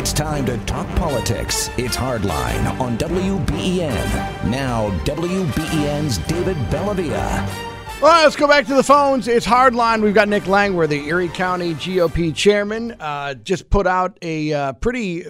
It's time to talk politics. It's Hardline on WBEN. Now, WBEN's David Bellavia. Right, let's go back to the phones. It's Hardline. We've got Nick Langworthy, Erie County GOP chairman, uh, just put out a uh, pretty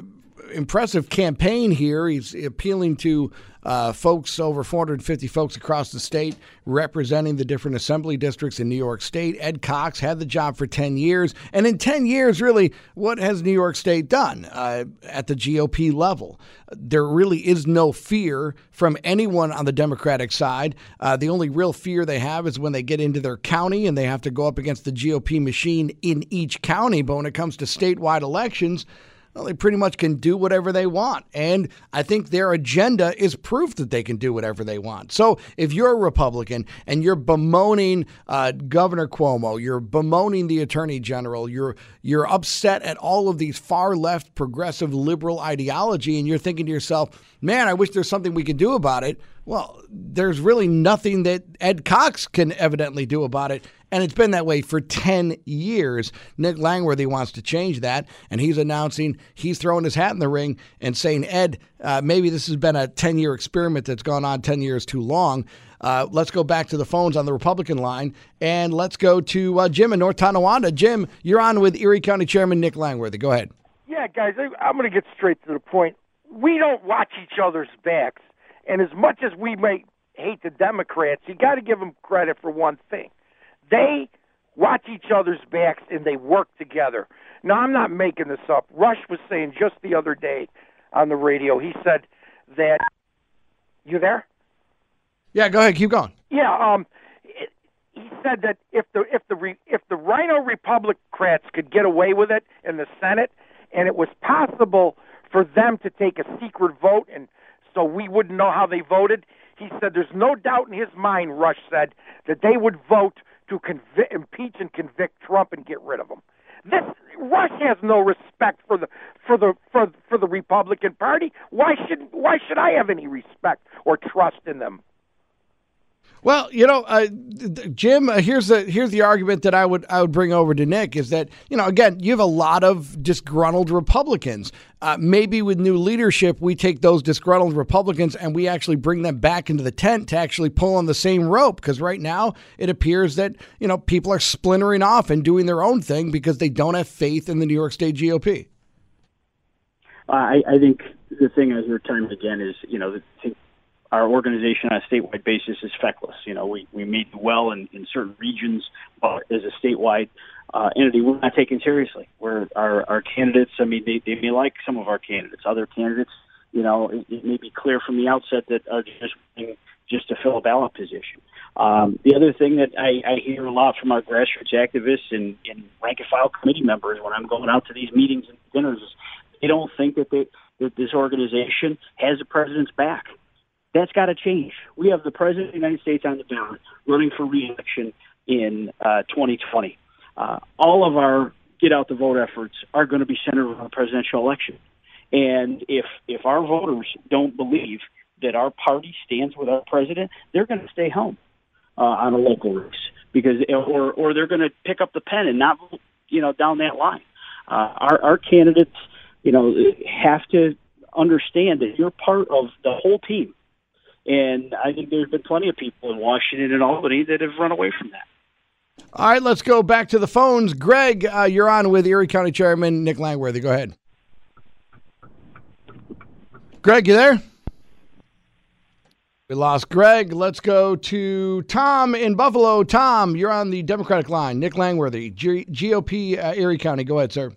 impressive campaign here. He's appealing to uh, folks, over 450 folks across the state, representing the different assembly districts in New York State. Ed Cox had the job for 10 years. And in 10 years, really, what has New York State done uh, at the GOP level? There really is no fear from anyone on the Democratic side. Uh, the only real fear they have is when they get into their county and they have to go up against the GOP machine in each county. But when it comes to statewide elections, well, they pretty much can do whatever they want. And I think their agenda is proof that they can do whatever they want. So if you're a Republican and you're bemoaning uh, Governor Cuomo, you're bemoaning the Attorney General, you're you're upset at all of these far left progressive liberal ideology, and you're thinking to yourself, man, I wish there's something we could do about it. Well, there's really nothing that Ed Cox can evidently do about it. And it's been that way for 10 years. Nick Langworthy wants to change that, and he's announcing he's throwing his hat in the ring and saying, Ed, uh, maybe this has been a 10 year experiment that's gone on 10 years too long. Uh, let's go back to the phones on the Republican line, and let's go to uh, Jim in North Tonawanda. Jim, you're on with Erie County Chairman Nick Langworthy. Go ahead. Yeah, guys, I, I'm going to get straight to the point. We don't watch each other's backs, and as much as we may hate the Democrats, you got to give them credit for one thing they watch each other's backs and they work together. Now, I'm not making this up. Rush was saying just the other day on the radio, he said that. You there? Yeah, go ahead. Keep going. Yeah, um, it, he said that if the if the re, if the RINO Republicans could get away with it in the Senate, and it was possible for them to take a secret vote, and so we wouldn't know how they voted. He said there's no doubt in his mind. Rush said that they would vote to convict, impeach and convict Trump and get rid of him. This Rush has no respect for the for the for for the Republican Party. Why should why should I have any respect or trust in them? Well, you know, uh, Jim, uh, here's the here's the argument that I would I would bring over to Nick is that you know again you have a lot of disgruntled Republicans. Uh, maybe with new leadership, we take those disgruntled Republicans and we actually bring them back into the tent to actually pull on the same rope. Because right now it appears that you know people are splintering off and doing their own thing because they don't have faith in the New York State GOP. I, I think the thing I hear time and again is you know the, our organization on a statewide basis is feckless. You know, we, we meet well in, in certain regions, but as a statewide uh, entity, we're not taken seriously. We're our, our candidates. I mean, they, they may like some of our candidates. Other candidates, you know, it, it may be clear from the outset that are just just to fill a ballot position. Um, the other thing that I, I hear a lot from our grassroots activists and, and rank and file committee members when I'm going out to these meetings and dinners is they don't think that they, that this organization has the president's back. That's got to change. We have the President of the United States on the ballot running for reelection in uh, 2020. Uh, all of our get out the vote efforts are going to be centered on the presidential election. And if if our voters don't believe that our party stands with our president, they're going to stay home uh, on a local race because or or they're going to pick up the pen and not you know down that line. Uh, our our candidates, you know, have to understand that you're part of the whole team. And I think there's been plenty of people in Washington and Albany that have run away from that. All right, let's go back to the phones. Greg, uh, you're on with Erie County Chairman Nick Langworthy. Go ahead. Greg, you there? We lost Greg. Let's go to Tom in Buffalo. Tom, you're on the Democratic line. Nick Langworthy, G- GOP uh, Erie County. Go ahead, sir.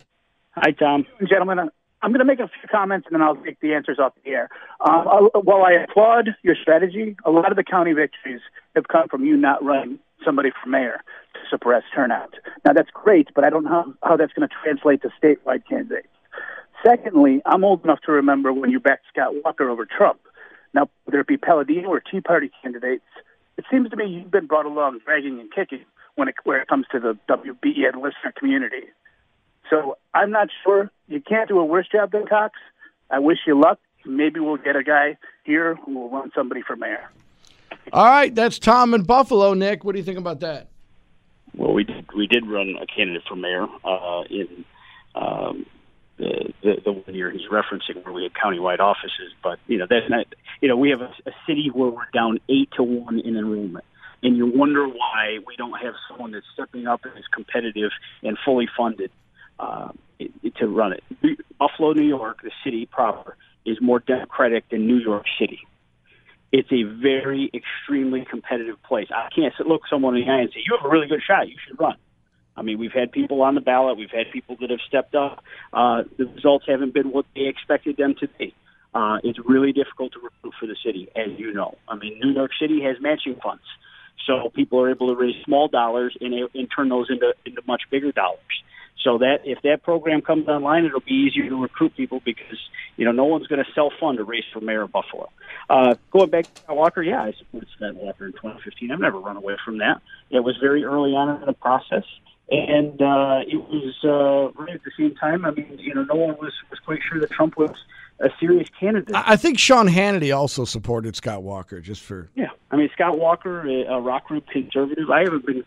Hi, Tom. Gentlemen, I'm going to make a few comments and then I'll take the answers off the air. Um, while I applaud your strategy, a lot of the county victories have come from you not running somebody for mayor to suppress turnout. Now that's great, but I don't know how, that's going to translate to statewide candidates. Secondly, I'm old enough to remember when you backed Scott Walker over Trump. Now, whether it be Paladino or Tea Party candidates, it seems to me you've been brought along dragging and kicking when it, when it comes to the WBEN listener community. So I'm not sure. You can't do a worse job than Cox. I wish you luck. Maybe we'll get a guy here who will run somebody for mayor. All right, that's Tom in Buffalo. Nick, what do you think about that? Well, we did, we did run a candidate for mayor uh, in um, the the, the one year he's referencing where we had countywide offices. But you know that's not you know we have a, a city where we're down eight to one in enrollment, and you wonder why we don't have someone that's stepping up and is competitive and fully funded uh, to run it. Buffalo, New York, the city proper, is more democratic than New York City. It's a very extremely competitive place. I can't sit, look someone in the eye and say you have a really good shot. You should run. I mean, we've had people on the ballot. We've had people that have stepped up. Uh, the results haven't been what they expected them to be. Uh, it's really difficult to recruit for the city, as you know. I mean, New York City has matching funds, so people are able to raise small dollars and, and turn those into into much bigger dollars. So that if that program comes online, it'll be easier to recruit people because you know no one's going to self fund a race for mayor of Buffalo. Uh, going back to Walker, yeah, I supported Scott Walker in 2015. I've never run away from that. It was very early on in the process and uh, it was uh, right at the same time. I mean, you know, no one was was quite sure that Trump was a serious candidate. I think Sean Hannity also supported Scott Walker, just for yeah. I mean, Scott Walker, a, rock group conservative. I haven't been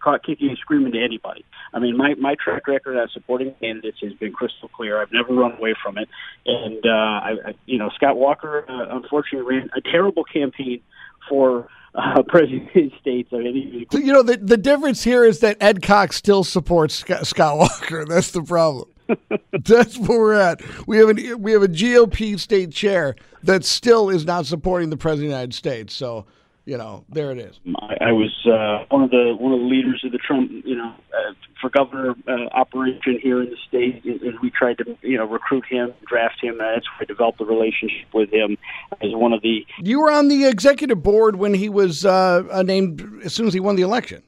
caught kicking and screaming to anybody. I mean, my my track record on supporting candidates has been crystal clear. I've never run away from it, and uh, I, I you know, Scott Walker uh, unfortunately ran a terrible campaign for uh, president of the States. I mean, you know, the the difference here is that Ed Cox still supports Scott, Scott Walker. That's the problem. That's where we're at. We have an we have a GOP state chair that still is not supporting the president of the United States. So you know, there it is. I, I was uh, one of the one of the leaders of the Trump, you know, uh, for governor uh, operation here in the state, and we tried to, you know, recruit him, draft him. That's where I developed a relationship with him as one of the. You were on the executive board when he was uh, named as soon as he won the election.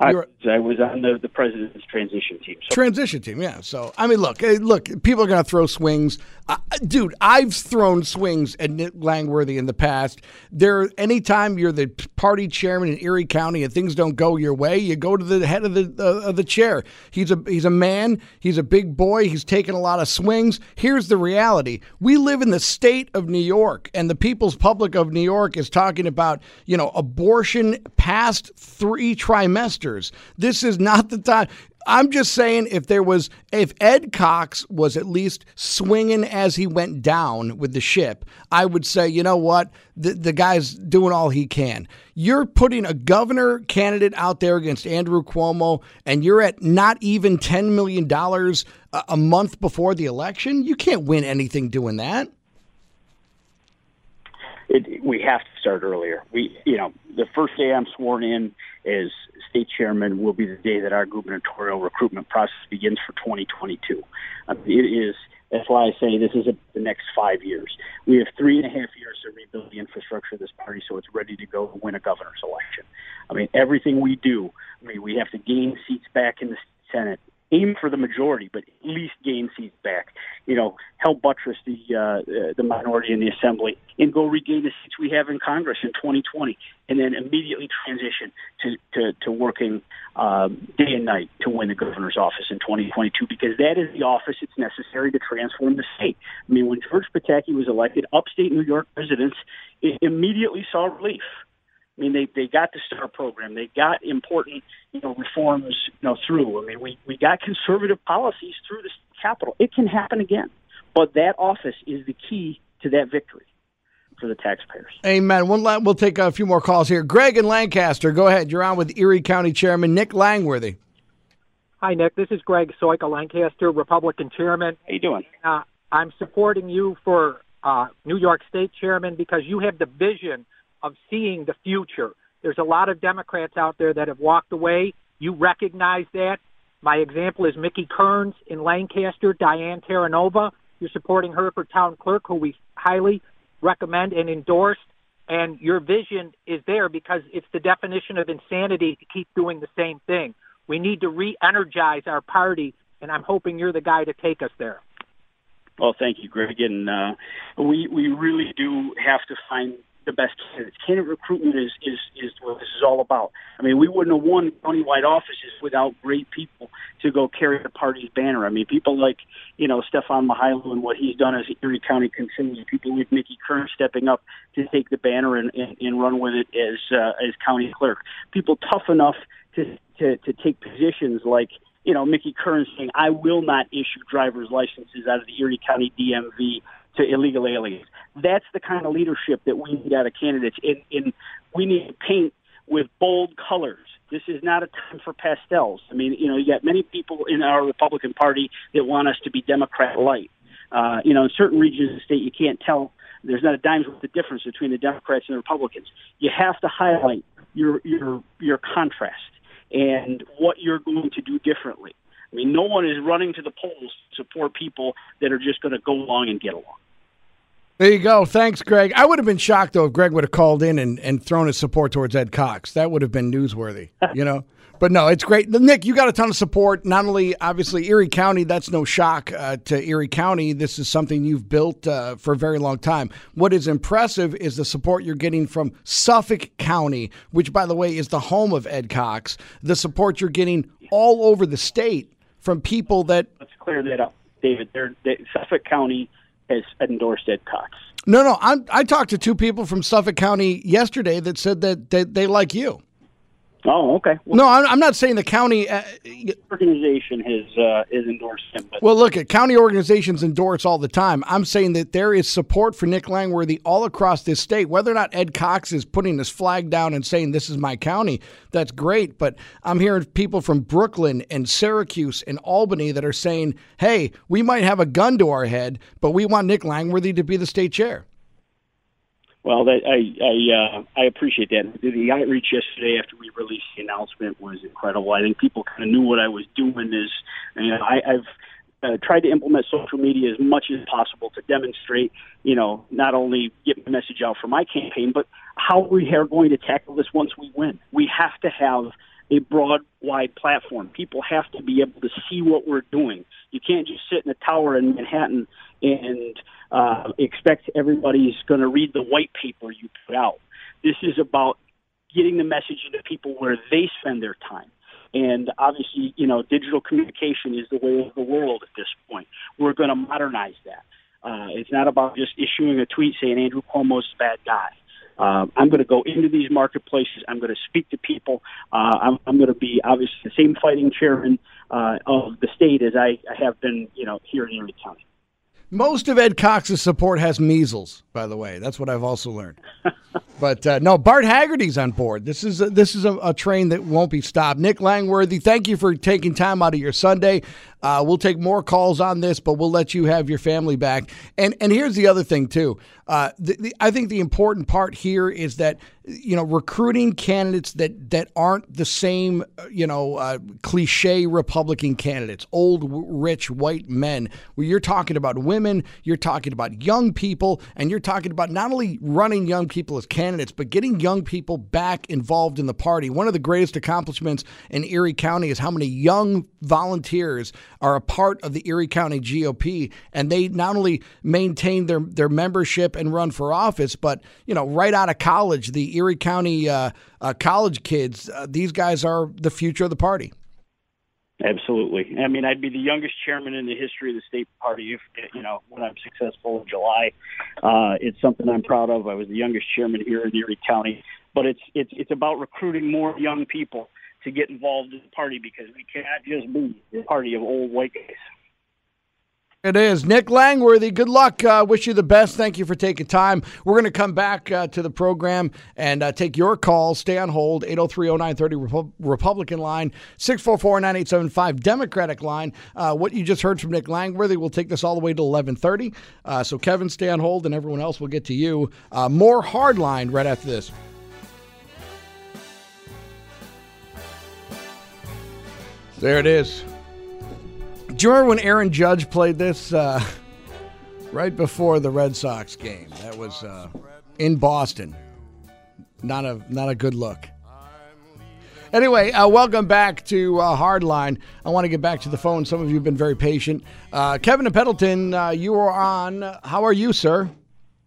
I, I, was on the, the president's transition team. So. Transition team, yeah. So I mean, look, look, people are going to throw swings, uh, dude. I've thrown swings at Nick Langworthy in the past. There, anytime you're the party chairman in Erie County and things don't go your way, you go to the head of the uh, of the chair. He's a he's a man. He's a big boy. He's taken a lot of swings. Here's the reality: we live in the state of New York, and the People's Public of New York is talking about you know abortion past three trimesters this is not the time. I'm just saying if there was if Ed Cox was at least swinging as he went down with the ship, I would say, you know what? The the guy's doing all he can. You're putting a governor candidate out there against Andrew Cuomo and you're at not even 10 million dollars a month before the election. You can't win anything doing that. It, we have to start earlier. We, you know, the first day I'm sworn in as state chairman will be the day that our gubernatorial recruitment process begins for 2022. Um, it is. That's why I say this is a, the next five years. We have three and a half years to rebuild the infrastructure of this party so it's ready to go to win a governor's election. I mean, everything we do, I mean, we have to gain seats back in the Senate aim for the majority, but at least gain seats back. You know, help buttress the uh, the minority in the assembly, and go regain the seats we have in Congress in 2020, and then immediately transition to to, to working um, day and night to win the governor's office in 2022, because that is the office that's necessary to transform the state. I mean, when George Pataki was elected, upstate New York residents immediately saw relief. I mean, they they got the STAR program. They got important you know reforms you know through. I mean, we we got conservative policies through the Capitol. It can happen again, but that office is the key to that victory for the taxpayers. Amen. One la- we'll take a few more calls here. Greg in Lancaster, go ahead. You're on with Erie County Chairman Nick Langworthy. Hi, Nick. This is Greg Soika, Lancaster Republican Chairman. How you doing? Uh, I'm supporting you for uh, New York State Chairman because you have the vision of seeing the future. There's a lot of Democrats out there that have walked away. You recognize that. My example is Mickey Kearns in Lancaster, Diane Terranova. You're supporting her for town clerk, who we highly recommend and endorse. And your vision is there because it's the definition of insanity to keep doing the same thing. We need to re-energize our party, and I'm hoping you're the guy to take us there. Well, thank you, Greg. And uh, we we really do have to find the best candidates. Candidate recruitment is, is, is what this is all about. I mean, we wouldn't have won countywide offices without great people to go carry the party's banner. I mean, people like, you know, Stefan Mychajliw and what he's done as Erie County Consigliere, people like Mickey Kearns stepping up to take the banner and, and, and run with it as, uh, as county clerk. People tough enough to, to, to take positions like you know, Mickey Curran saying, I will not issue driver's licenses out of the Erie County DMV to illegal aliens. That's the kind of leadership that we need out of candidates. And, and we need to paint with bold colors. This is not a time for pastels. I mean, you know, you got many people in our Republican Party that want us to be Democrat light. Uh, you know, in certain regions of the state, you can't tell. There's not a dime's worth of difference between the Democrats and the Republicans. You have to highlight your your your contrast and what you're going to do differently. I mean, no one is running to the polls to support people that are just going to go along and get along. There you go. Thanks, Greg. I would have been shocked though if Greg would have called in and, and thrown his support towards Ed Cox. That would have been newsworthy, you know. But no, it's great. Nick, you got a ton of support. Not only obviously Erie County, that's no shock uh, to Erie County. This is something you've built uh, for a very long time. What is impressive is the support you're getting from Suffolk County, which, by the way, is the home of Ed Cox. The support you're getting all over the state from people that. Let's clear that up, David. They're, they, Suffolk County has endorsed Ed Cox. No, no. I'm, I talked to two people from Suffolk County yesterday that said that they, they like you. Oh, okay. Well, no, I'm, I'm not saying the county uh, organization has uh, is endorsed him. But. Well, look, at county organizations endorse all the time. I'm saying that there is support for Nick Langworthy all across this state. Whether or not Ed Cox is putting his flag down and saying this is my county, that's great. But I'm hearing people from Brooklyn and Syracuse and Albany that are saying, "Hey, we might have a gun to our head, but we want Nick Langworthy to be the state chair." Well, that, I I uh, I appreciate that. The outreach yesterday after we released the announcement was incredible. I think people kind of knew what I was doing. Is you know, I, I've uh, tried to implement social media as much as possible to demonstrate, you know, not only get the message out for my campaign, but how we are going to tackle this once we win. We have to have a broad, wide platform. People have to be able to see what we're doing. You can't just sit in a tower in Manhattan and uh, expect everybody's going to read the white paper you put out. This is about getting the message into people where they spend their time. And obviously, you know, digital communication is the way of the world at this point. We're going to modernize that. Uh, it's not about just issuing a tweet saying Andrew Cuomo's a bad guy. Uh, I'm going to go into these marketplaces. I'm going to speak to people. Uh, I'm, I'm going to be obviously the same fighting chairman uh, of the state as I, I have been, you know, here in Erie County. Most of Ed Cox's support has measles, by the way. That's what I've also learned. but uh, no, Bart Haggerty's on board. This is a, this is a, a, train that won't be stopped. Nick Langworthy, thank you for taking time out of your Sunday. Uh, we'll take more calls on this, but we'll let you have your family back. And and here's the other thing too. Uh, the, the, I think the important part here is that you know recruiting candidates that that aren't the same uh, you know uh, cliche Republican candidates, old rich white men. Where you're talking about women, you're talking about young people, and you're talking about not only running young people as candidates, but getting young people back involved in the party. One of the greatest accomplishments in Erie County is how many young volunteers are a part of the Erie County GOP, and they not only maintain their their membership and run for office, but you know, right out of college, the Erie County uh, uh, college kids, uh, these guys are the future of the party. Absolutely. I mean, I'd be the youngest chairman in the history of the state party if, you know, when I'm successful in July. Uh, it's something I'm proud of. I was the youngest chairman here in Erie County, but it's it's it's about recruiting more young people to get involved in the party because we cannot just be the party of old white guys. It is. Nick Langworthy, good luck. Uh, wish you the best. Thank you for taking time. We're going to come back uh, to the program and uh, take your calls. Stay on hold. 803 0930 Republican line, 644 9875 Democratic line. Uh, what you just heard from Nick Langworthy, we'll take this all the way to 1130. Uh, so, Kevin, stay on hold, and everyone else will get to you. Uh, more hardline right after this. There it is. Do you remember when Aaron Judge played this uh, right before the Red Sox game? That was uh, in Boston. Not a not a good look. Anyway, uh, welcome back to uh, Hardline. I want to get back to the phone. Some of you have been very patient. Uh, Kevin and Pendleton, uh, you are on. How are you, sir?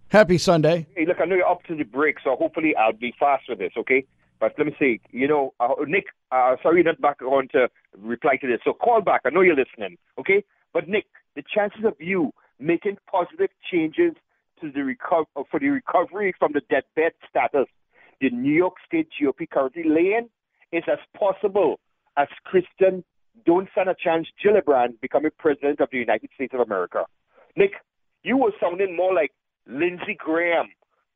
Happy Sunday. Hey, look, I know you're up to the break, so hopefully I'll be fast with this, okay? But let me see. You know, uh, Nick, uh, sorry not back on to reply to this. So call back. I know you're listening, okay? But Nick, the chances of you making positive changes to the reco- uh, for the recovery from the deathbed status the New York State GOP currently laying is as possible as Kirsten don't stand a chance Gillibrand becoming president of the United States of America. Nick, you were sounding more like Lindsey Graham,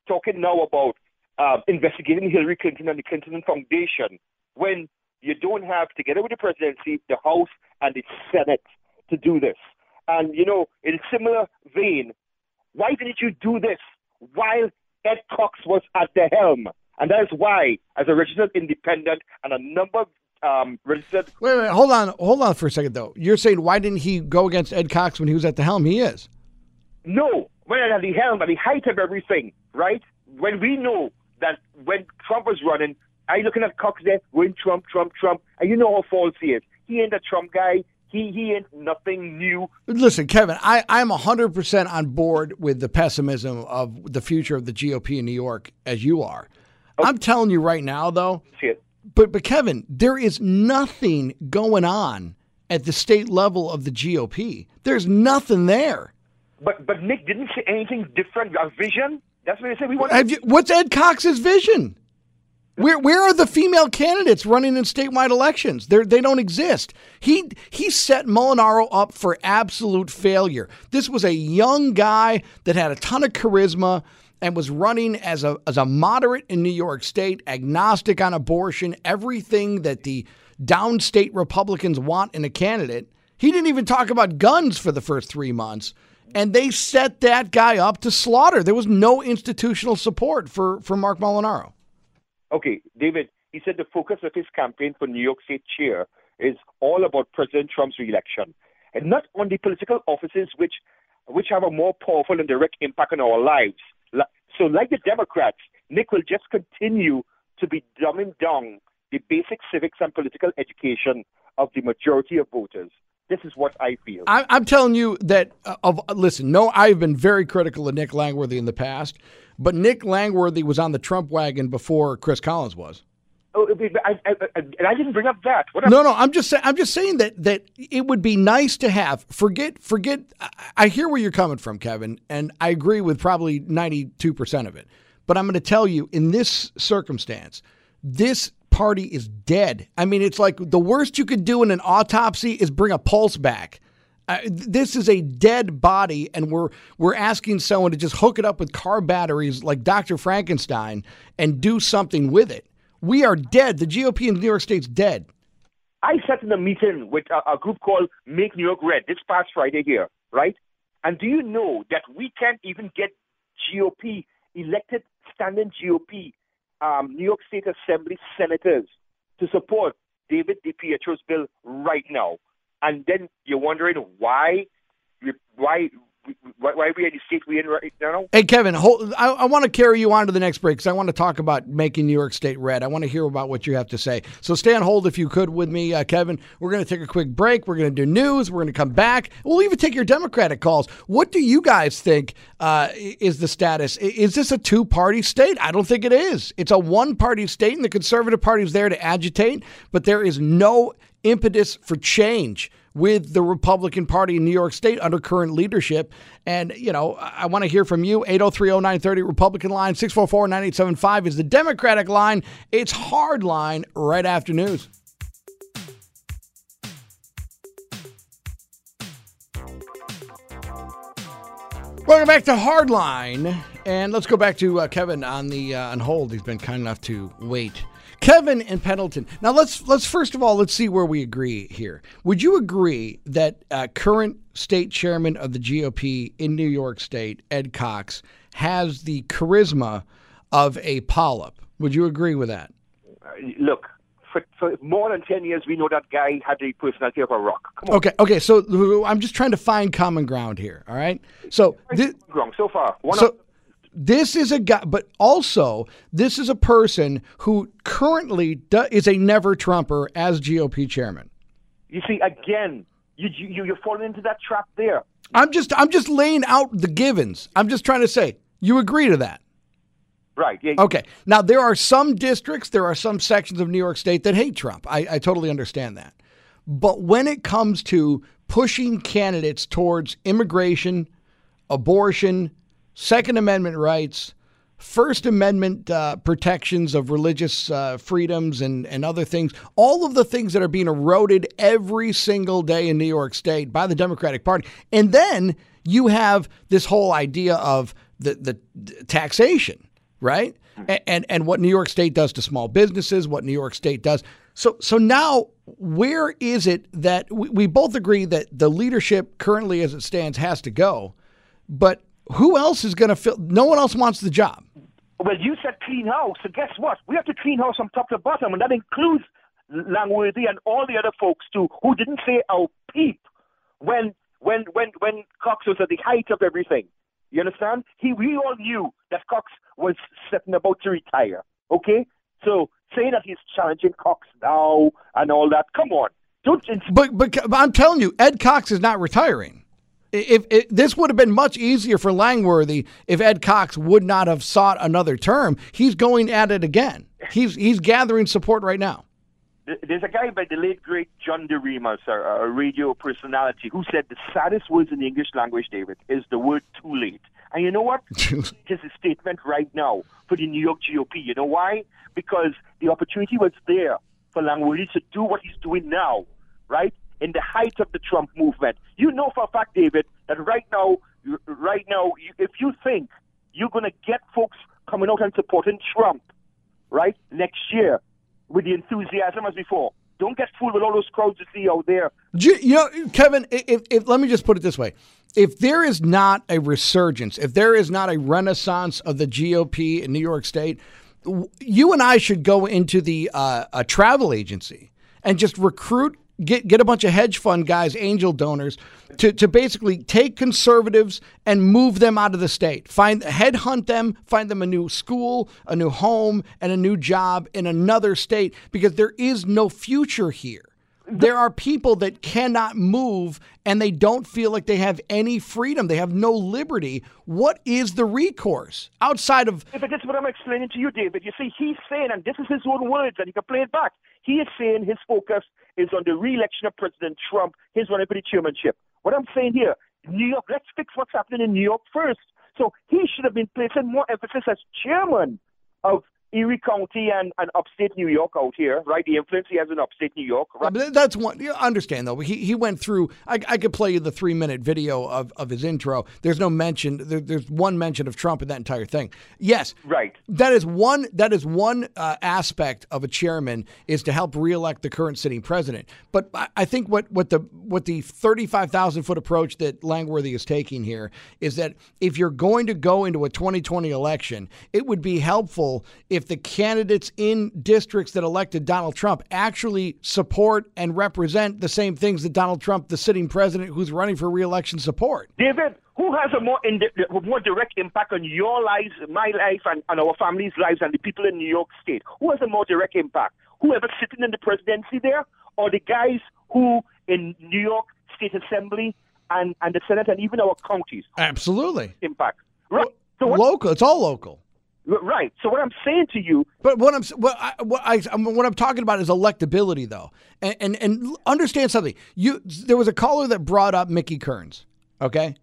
talking now about uh, investigating Hillary Clinton and the Clinton Foundation when you don't have, together with the presidency, the House and the Senate to do this. And, you know, in a similar vein, why didn't you do this while Ed Cox was at the helm? And that is why, as a registered independent and a number of um, registered. Wait, wait, hold on, hold on for a second, though. You're saying why didn't he go against Ed Cox when he was at the helm? He is. No, when at the helm, at the height of everything, right? When we know that when Trump was running, I looking at Cox there, going Trump, Trump, Trump, and you know how false he is. He ain't a Trump guy. He he ain't nothing new. Listen, Kevin, I, I'm 100% on board with the pessimism of the future of the GOP in New York as you are. Okay. I'm telling you right now, though. See it. But, but Kevin, there is nothing going on at the state level of the GOP. There's nothing there. But but Nick didn't say anything different. A vision. That's what they said. We want. You, what's Ed Cox's vision? Where where are the female candidates running in statewide elections? They they don't exist. He he set Molinaro up for absolute failure. This was a young guy that had a ton of charisma and was running as a as a moderate in New York State, agnostic on abortion, everything that the downstate Republicans want in a candidate. He didn't even talk about guns for the first 3 months. And they set that guy up to slaughter. There was no institutional support for, for Marc Molinaro. Okay, David, he said the focus of his campaign for New York State chair is all about President Trump's reelection and not on the political offices which which have a more powerful and direct impact on our lives. So, like the Democrats, Nick will just continue to be dumbing down the basic civics and political education of the majority of voters. This is what I feel. I, am telling you that. Uh, of listen, no, I've been very critical of Nick Langworthy in the past. But Nick Langworthy was on the Trump wagon before Chris Collins was. Oh, I, I, I, and I didn't bring up that. no, no, I'm just saying. I'm just saying that that it would be nice to have. Forget, forget. I hear where you're coming from, Kevin, and I agree with probably 92 percent of it. But I'm going to tell you, in this circumstance, this party is dead. I mean, it's like the worst you could do in an autopsy is bring a pulse back. Uh, this is a dead body, and we're we're asking someone to just hook it up with car batteries like Dr. Frankenstein and do something with it. We are dead. The GOP in New York State's dead. I sat in a meeting with a, a group called Make New York Red this past Friday here, right? And do you know that we can't even get GOP elected standing GOP um, New York State Assembly senators to support David DiPietro's bill right now? and then you're wondering why, why, why, we the state we in right now? Hey, Kevin, hold, I, I want to carry you on to the next break because I want to talk about making New York State red. I want to hear about what you have to say. So stay on hold if you could with me, uh, Kevin. We're going to take a quick break. We're going to do news. We're going to come back. We'll even take your Democratic calls. What do you guys think uh, is the status? Is this a two party state? I don't think it is. It's a one party state, and the Conservative Party is there to agitate, but there is no impetus for change with the Republican Party in New York State under current leadership. And, you know, I want to hear from you. 8030930 Republican line, 644-9875 is the Democratic line. It's hard line right after news. Welcome back to Hardline, and let's go back to uh, Kevin on the uh, on hold. He's been kind enough to wait. Kevin and Pendleton. Now let's let's first of all let's see where we agree here. Would you agree that uh, current state chairman of the GOP in New York State, Ed Cox, has the charisma of a polyp? Would you agree with that? Uh, look, for, for, more than 10 years, we know that guy had the personality of a rock. Okay, okay. So I'm just trying to find common ground here. All right. So this, wrong so far. One so, of, this is a guy, but also this is a person who currently do, is a never Trumper as GOP chairman. You see, again, you, you you're falling into that trap there. I'm just I'm just laying out the givens. I'm just trying to say you agree to that. Right. Yeah. Okay. Now there are some districts, there are some sections of New York State that hate Trump. I, I totally understand that. But when it comes to pushing candidates towards immigration, abortion, Second Amendment rights, First Amendment uh, protections of religious uh, freedoms and, and other things, all of the things that are being eroded every single day in New York State by the Democratic Party. And then you have this whole idea of the, the taxation, right? And, and, and what New York State does to small businesses, what New York State does. So so now where is it that we, we both agree that the leadership currently as it stands has to go, but who else is going to fill? No one else wants the job. Well, you said clean house, so guess what? We have to clean house from top to bottom, and that includes Langworthy and all the other folks too, who didn't say a peep when when when when Cox was at the height of everything. You understand? He we all knew that Cox was sitting about to retire. Okay, so saying that he's challenging Cox now and all that, come on, don't. But but I'm telling you, Ed Cox is not retiring. If, if, this would have been much easier for Langworthy if Ed Cox would not have sought another term, he's going at it again. He's he's gathering support right now. There's a guy by the late great John DeRemus, a radio personality, who said the saddest words in the English language, David, is the word "too late." And you know what? It's a statement right now for the New York GOP. You know why? Because the opportunity was there for Langworthy to do what he's doing now, right? In the height of the Trump movement. You know for a fact, David, that right now, right now, if you think you're going to get folks coming out and supporting Trump, right, next year with the enthusiasm as before, don't get fooled with all those crowds you see out there. You know, Kevin, if, if, let me just put it this way. If there is not a resurgence, if there is not a renaissance of the GOP in New York State, you and I should go into the uh, travel agency and just recruit get get a bunch of hedge fund guys, angel donors, to, to basically take conservatives and move them out of the state. Find headhunt them, find them a new school, a new home, and a new job in another state because there is no future here. There are people that cannot move and they don't feel like they have any freedom. They have no liberty. What is the recourse outside of. Yeah, but that's what I'm explaining to you, David. You see, he's saying, and this is his own words, and he can play it back. He is saying his focus is on the re-election of President Trump, his running for the chairmanship. What I'm saying here, New York, let's fix what's happening in New York first. So he should have been placing more emphasis as chairman of Erie County and, and upstate New York out here, right? The influence he has in upstate New York. Right? That's one. You understand though. He he went through. I, I could play you the three minute video of, of his intro. There's no mention. There, there's one mention of Trump in that entire thing. Yes, right. That is one. That is one uh, aspect of a chairman is to help reelect the current sitting president. But I, I think what what the what the thirty five thousand foot approach that Langworthy is taking here is that if you're going to go into a 2020 election, it would be helpful if the candidates in districts that elected Donald Trump actually support and represent the same things that Donald Trump, the sitting president who's running for reelection, support. David, who has a more in, more direct impact on your lives, my life, and, and our families' lives, and the people in New York State? Who has a more direct impact? Whoever's sitting in the presidency there, or the guys who in New York State Assembly and, and the Senate and even our counties? Absolutely. Impact. Right. So what, local. It's all local. Right. So what I'm saying to you, but what I'm what I, what, I, what I'm talking about is electability, though, and, and and understand something. You there was a caller that brought up Mickey Kearns. Okay.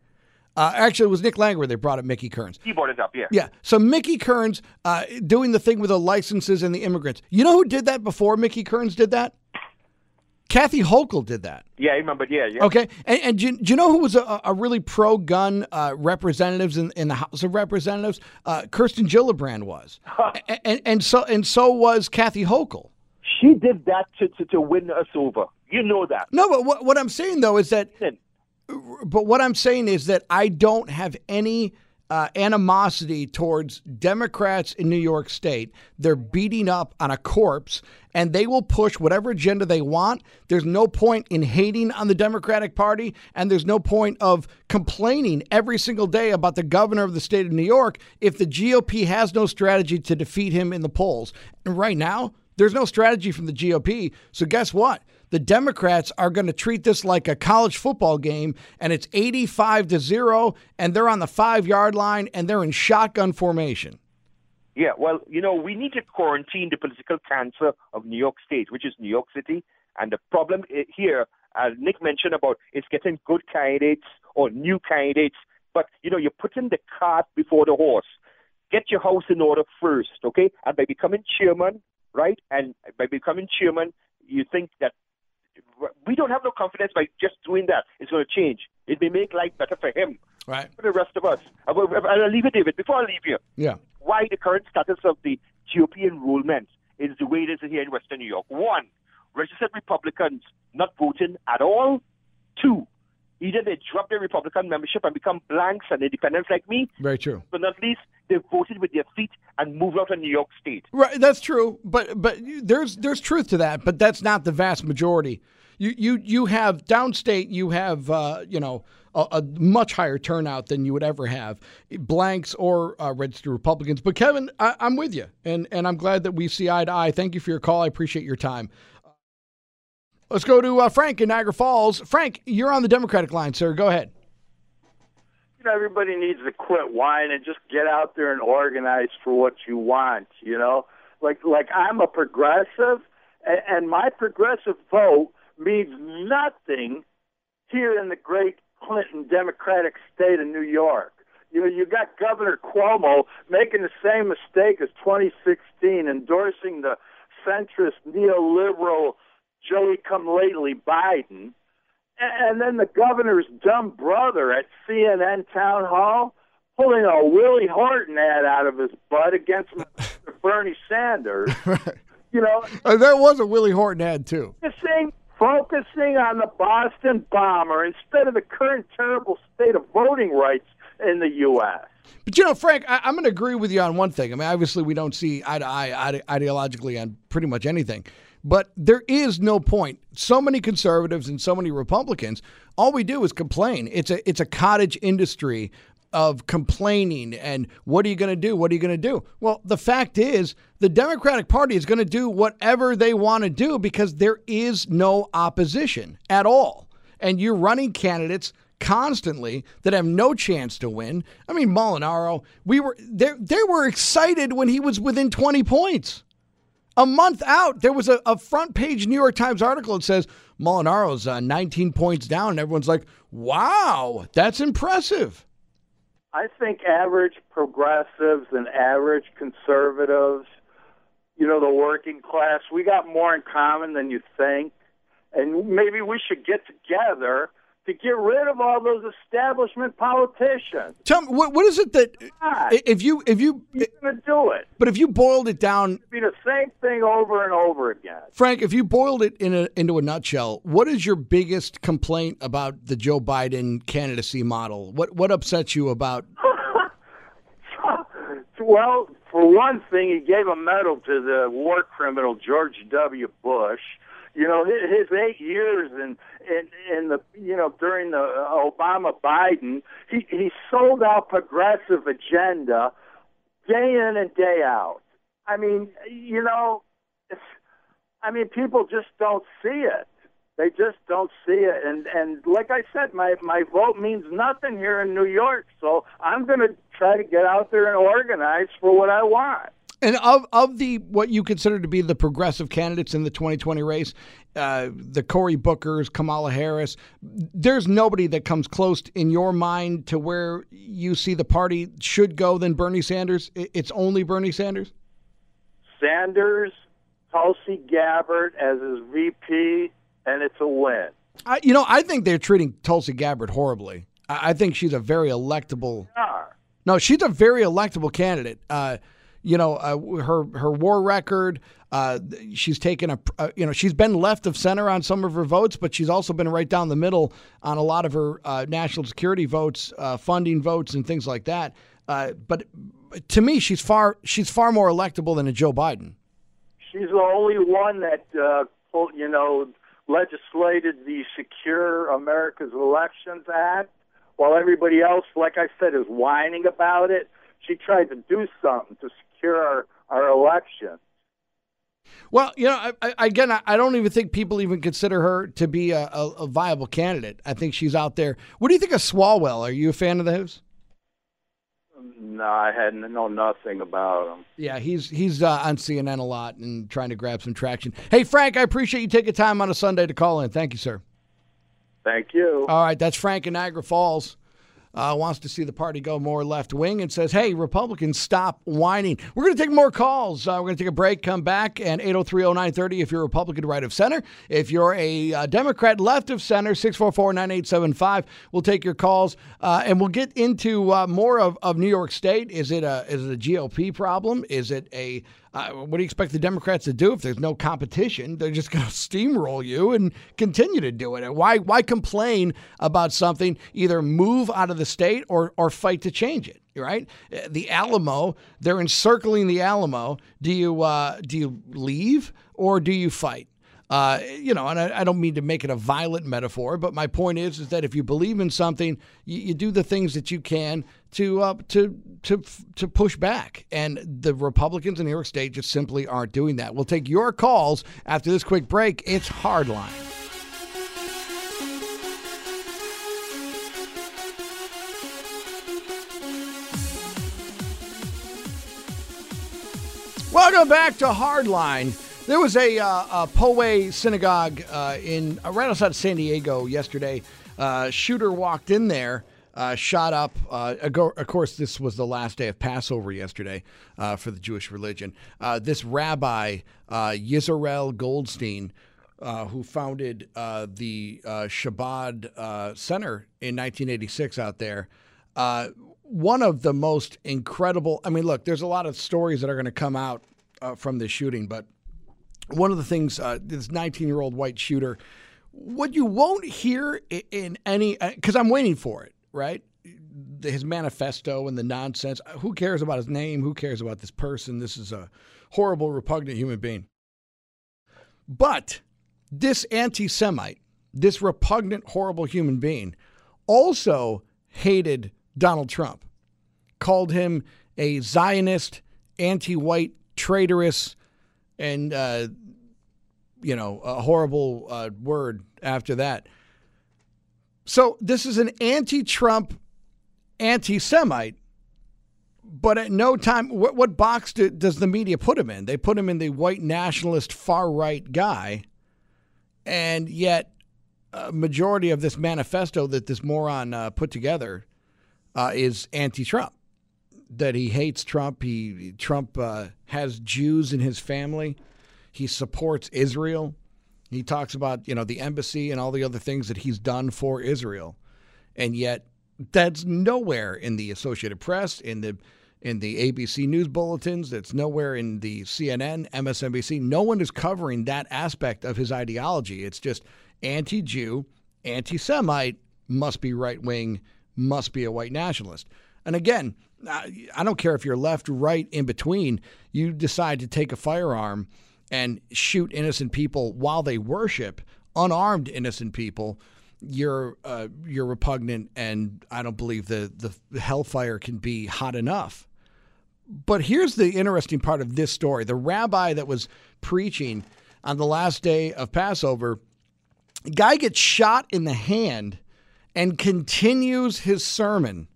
Uh, actually, it was Nick Langworthy that brought up Mickey Kearns. He brought it up, yeah. Yeah. So Mickey Kearns uh, doing the thing with the licenses and the immigrants. You know who did that before Mickey Kearns did that? Kathy Hochul did that. Yeah, I remember. Yeah, yeah. Okay, and, and do, you, do, you, know who was a, a really pro-gun uh, representatives in, in the House of Representatives? Uh, Kirsten Gillibrand was, and, and, and so and so was Kathy Hochul. She did that to, to, to win us over. You know that. No, but what, what I'm saying though is that. But what I'm saying is that I don't have any uh, animosity towards Democrats in New York State. They're beating up on a corpse and they will push whatever agenda they want. There's no point in hating on the Democratic Party and there's no point of complaining every single day about the governor of the state of New York if the GOP has no strategy to defeat him in the polls. And right now, there's no strategy from the GOP. So guess what? The Democrats are going to treat this like a college football game and it's 85 to 0 and they're on the 5-yard line and they're in shotgun formation. Yeah, well, you know, we need to quarantine the political cancer of New York State, which is New York City. And the problem eh, here, as Nick mentioned about, is getting good candidates or new candidates. But, you know, you're putting the cart before the horse. get your house in order first, okay? And by becoming chairman, right, and by becoming chairman, you think that we don't have no confidence by just doing that. It's going to change. It may make life better for him, Right. for the rest of us. And I'll leave it, David. Before I leave you, Yeah. why the current status of the GOP enrollment is the way it is here in Western New York. One, registered Republicans not voting at all. Two, either they drop their Republican membership and become blanks and independents like me, Very true. but not least they voted with their feet and moved out of New York State. Right, that's true, but but there's there's truth to that, but that's not the vast majority. You you you have downstate, you have uh, you know a, a much higher turnout than you would ever have, blanks or uh, registered Republicans. But Kevin, I, I'm with you, and and I'm glad that we see eye to eye. Thank you for your call. I appreciate your time. Let's go to uh, Frank in Niagara Falls. Frank, you're on the Democratic line, sir. Go ahead. you know, everybody needs to quit whining and just get out there and organize for what you want. You know, like like I'm a progressive, and, and my progressive vote means nothing here in the great Clinton Democratic state of New York. You know, you got Governor Cuomo making the same mistake as 2016, endorsing the centrist neoliberal Joey come lately Biden. And then the governor's dumb brother at CNN town hall pulling a Willie Horton ad out of his butt against Bernie Sanders. You know, Uh, there was a Willie Horton ad too. focusing, focusing on the Boston bomber instead of the current terrible state of voting rights in the U.S. But you know, Frank, I, I'm going to agree with you on one thing. I mean, obviously, we don't see eye to eye ide- ideologically on pretty much anything. But there is no point. So many conservatives and so many Republicans, all we do is complain. It's a it's a cottage industry of complaining and what are you going to do? What are you going to do? Well, the fact is, the Democratic Party is going to do whatever they want to do because there is no opposition at all. And you're running candidates constantly that have no chance to win. I mean, Molinaro, we were they they were excited when he was within 20 points. A month out, there was a, a front page New York Times article that says Molinaro's uh, 19 points down, and everyone's like, "Wow, that's impressive." I think average progressives and average conservatives, you know, the working class, we got more in common than you think. And maybe we should get together to get rid of all those establishment politicians. Tell me, what, what is it that God. if you if you going to do it? but if you boiled it down It'd be the same thing over and over again. Frank, if you boiled it in a, into a nutshell, what is your biggest complaint about the Joe Biden candidacy model? What what upsets you about? well, for one thing, he gave a medal to the war criminal George W. Bush. You know, his, his eight years in, in in the you know during the uh, Obama Biden, he he sold out progressive agenda day in and day out. I mean, you know, it's, I mean, people just don't see it. They just don't see it, and and like I said, my my vote means nothing here in New York. So I'm going to try to get out there and organize for what I want. And of of the what you consider to be the progressive candidates in the 2020 race, uh, the Cory Booker's, Kamala Harris, there's nobody that comes close in your mind to where you see the party should go than Bernie Sanders. It's only Bernie Sanders. Sanders, Tulsi Gabbard as his VP, and it's a win. I, you know, I think they're treating Tulsi Gabbard horribly. I, I think she's a very electable. No, she's a very electable candidate. Uh, you know, uh, her her war record. Uh, she's taken a, uh, you know, she's been left of center on some of her votes, but she's also been right down the middle on a lot of her uh, national security votes, uh, funding votes, and things like that. Uh, but to me, she's far she's far more electable than a Joe Biden. She's the only one that you know legislated the Secure America's Elections Act, while everybody else, like I said, is whining about it. She tried to do something to secure our, our election. Well, you know, I, I, again, I, don't even think people even consider her to be a, a, a viable candidate. I think she's out there. What do you think of Swalwell? Are you a fan of those? No, I hadn't know nothing about him. Yeah, he's he's uh, on CNN a lot and trying to grab some traction. Hey, Frank, I appreciate you taking time on a Sunday to call in. Thank you, sir. Thank you. All right, that's Frank in Niagara Falls. Uh, wants to see the party go more left wing and says, hey, Republicans, stop whining. We're going to take more calls. Uh, we're going to take a break, come back, and 803 0930 if you're a Republican right of center. If you're a uh, Democrat left of center, 644 9875. We'll take your calls uh, and we'll get into uh, more of, of New York State. Is it, a, is it a GOP problem? Is it a uh, what do you expect the Democrats to do if there's no competition? They're just going to steamroll you and continue to do it. And Why why complain about something? Either move out of the state or or fight to change it. Right? The Alamo, they're encircling the Alamo. Do you uh, do you leave or do you fight? Uh, you know, and I, I, don't mean to make it a violent metaphor, but my point is, is that if you believe in something, you, you do the things that you can to uh, to to to push back. And the Republicans in New York State just simply aren't doing that. We'll take your calls after this quick break. It's Hardline. Welcome back to Hardline. There was a, uh, a Poway synagogue uh, in uh, right outside of San Diego yesterday. Uh, shooter walked in there, uh, shot up. Uh, of course, this was the last day of Passover yesterday uh, for the Jewish religion. this rabbi, Yisrael Goldstein, who founded the Chabad Center in 1986 out there, one of the most incredible. I mean, look, there's a lot of stories that are going to come out from this shooting, but one of the things uh, this 19 year old white shooter, what you won't hear in any, because uh, I'm waiting for it, right? His manifesto and the nonsense. Who cares about his name? Who cares about this person? This is a horrible, repugnant human being. But this anti Semite, this repugnant, horrible human being, also hated Donald Trump, called him a Zionist, anti white, traitorous, and uh, you know a horrible uh, word after that. So this is an anti-Trump, anti-Semite, but at no time, what, what box do, does the media put him in? They put him in the white nationalist, far right guy, and yet a majority of this manifesto that this moron uh, put together uh, is anti-Trump that he hates Trump. He Trump uh, has Jews in his family. He supports Israel. He talks about you know the embassy and all the other things that he's done for Israel, and yet that's nowhere in the Associated Press, in the in the ABC news bulletins. That's nowhere in the CNN, MSNBC. No one is covering that aspect of his ideology. It's just anti-Jew, anti-Semite, must be right wing, must be a white nationalist. And again, I don't care if you're left, right, in between, you decide to take a firearm and shoot innocent people while they worship unarmed innocent people, you're uh, you're repugnant, and I don't believe the the hellfire can be hot enough. But here's the interesting part of this story: the rabbi that was preaching on the last day of Passover, guy gets shot in the hand and continues his sermon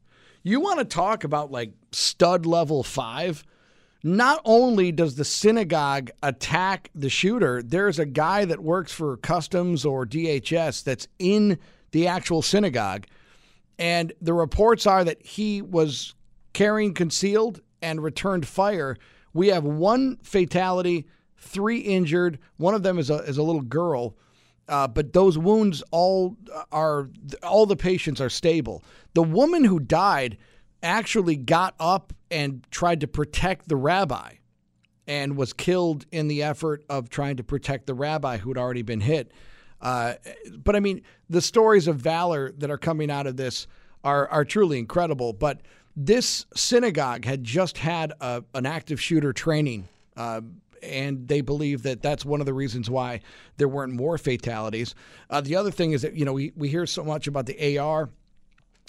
you want to talk about like stud level five? Not only does the synagogue attack the shooter, there's a guy that works for customs or DHS that's in the actual synagogue. And the reports are that he was carrying concealed and returned fire. We have one fatality, three injured. One of them is a, is a little girl. Uh, but those wounds all are all the patients are stable. The woman who died actually got up and tried to protect the rabbi and was killed in the effort of trying to protect the rabbi who had already been hit. Uh, but I mean, the stories of valor that are coming out of this are are truly incredible. But this synagogue had just had a, an active shooter training. Uh, and they believe that that's one of the reasons why there weren't more fatalities. Uh, the other thing is that you know we, we hear so much about the AR.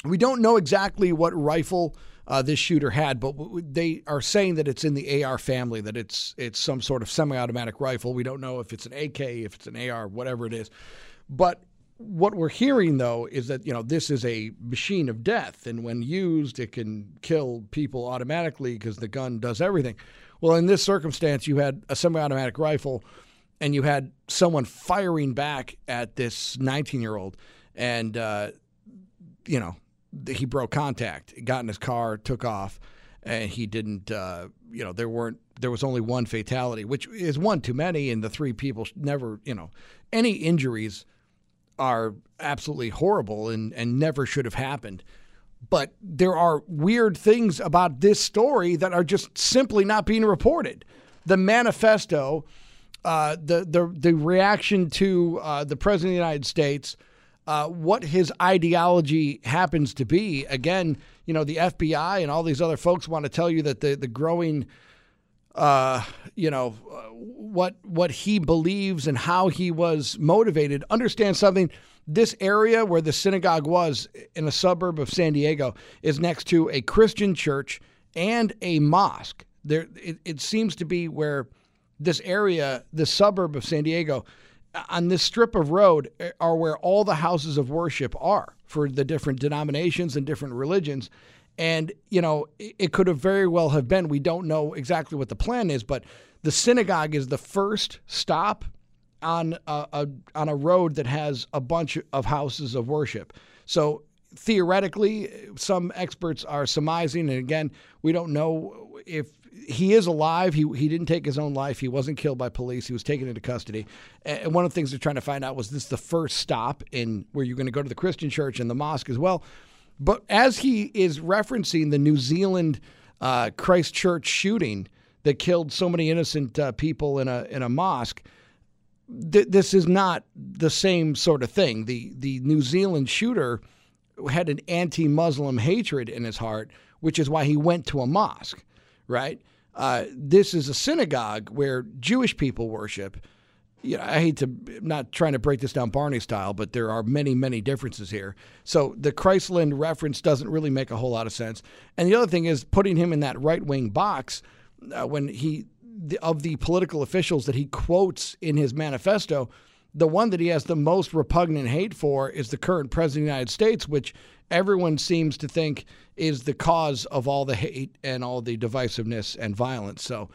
We don't know exactly what rifle uh, this shooter had, but they are saying that it's in the AR family, that it's it's some sort of semi-automatic rifle. We don't know if it's an AK, if it's an AR, whatever it is. But what we're hearing though is that you know this is a machine of death, and when used, it can kill people automatically because the gun does everything. Well, in this circumstance, you had a semi automatic rifle and you had someone firing back at this 19 year old. And, uh, you know, he broke contact, got in his car, took off, and he didn't. Uh, you know, there weren't. There was only one fatality, which is one too many, and the three people never. You know, any injuries are absolutely horrible and and never should have happened. But there are weird things about this story that are just simply not being reported. The manifesto, uh, the the the reaction to uh, the president of the United States uh, what his ideology happens to be. Again, you know, the FBI and all these other folks want to tell you that the the growing, uh, you know, what what he believes and how he was motivated. Understand something. This area where the synagogue was in a suburb of San Diego is next to a Christian church and a mosque. There, it, it seems to be where this area, the suburb of San Diego, on this strip of road eh, are where all the houses of worship are for the different denominations and different religions. And, you know, it could have very well have been, we don't know exactly what the plan is, but the synagogue is the first stop on a, a on a road that has a bunch of houses of worship. So theoretically, some experts are surmising, and again, we don't know if he is alive. He he didn't take his own life. He wasn't killed by police. He was taken into custody. And one of the things they're trying to find out was this the first stop in where you're going to go to the Christian church and the mosque as well. But as he is referencing the New Zealand uh, Christchurch shooting that killed so many innocent uh, people in a in a mosque, th- this is not the same sort of thing. The the New Zealand shooter had an anti-Muslim hatred in his heart, which is why he went to a mosque right? Uh, this is a synagogue where Jewish people worship. Know, I hate to not trying to break this down Barney style, but there are many, many differences here. So the Christland reference doesn't really make a whole lot of sense. And the other thing is putting him in that right wing box uh, when he the, of the political officials that he quotes in his manifesto, the one that he has the most repugnant hate for is the current president of the United States, which everyone seems to think is the cause of all the hate and all the divisiveness and violence. So,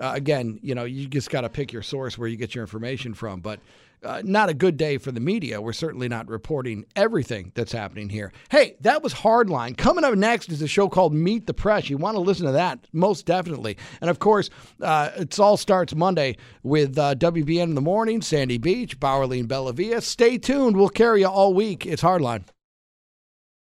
uh, again, you know, you just got to pick your source where you get your information from. But uh, not a good day for the media. We're certainly not reporting everything that's happening here. Hey, that was Hardline. Coming up next is a show called Meet the Press. You want to listen to that, most definitely. And of course, uh, it all starts Monday with uh, WBEN in the morning, Sandy Beach, Bauerle and Bellavia. Stay tuned. We'll carry you all week. It's Hardline.